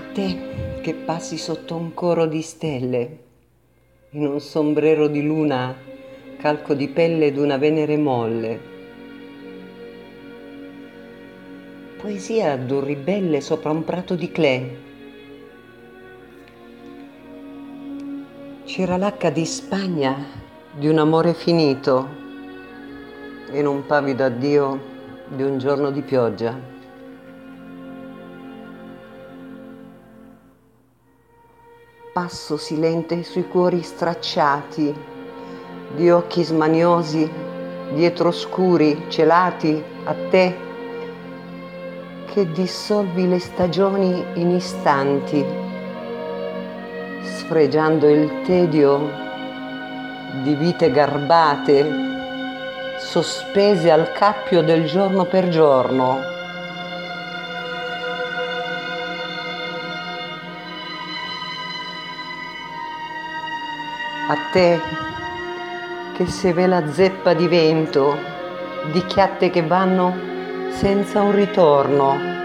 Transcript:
te che passi sotto un coro di stelle, in un sombrero di luna, calco di pelle d'una Venere molle. Poesia d'un ribelle sopra un prato di clè. C'era l'acca di Spagna di un amore finito in un pavido addio di un giorno di pioggia. Passo silente sui cuori stracciati, di occhi smaniosi, dietro scuri, celati a te, che dissolvi le stagioni in istanti, sfregiando il tedio di vite garbate, sospese al cappio del giorno per giorno a te che se ve la zeppa di vento, di chiatte che vanno senza un ritorno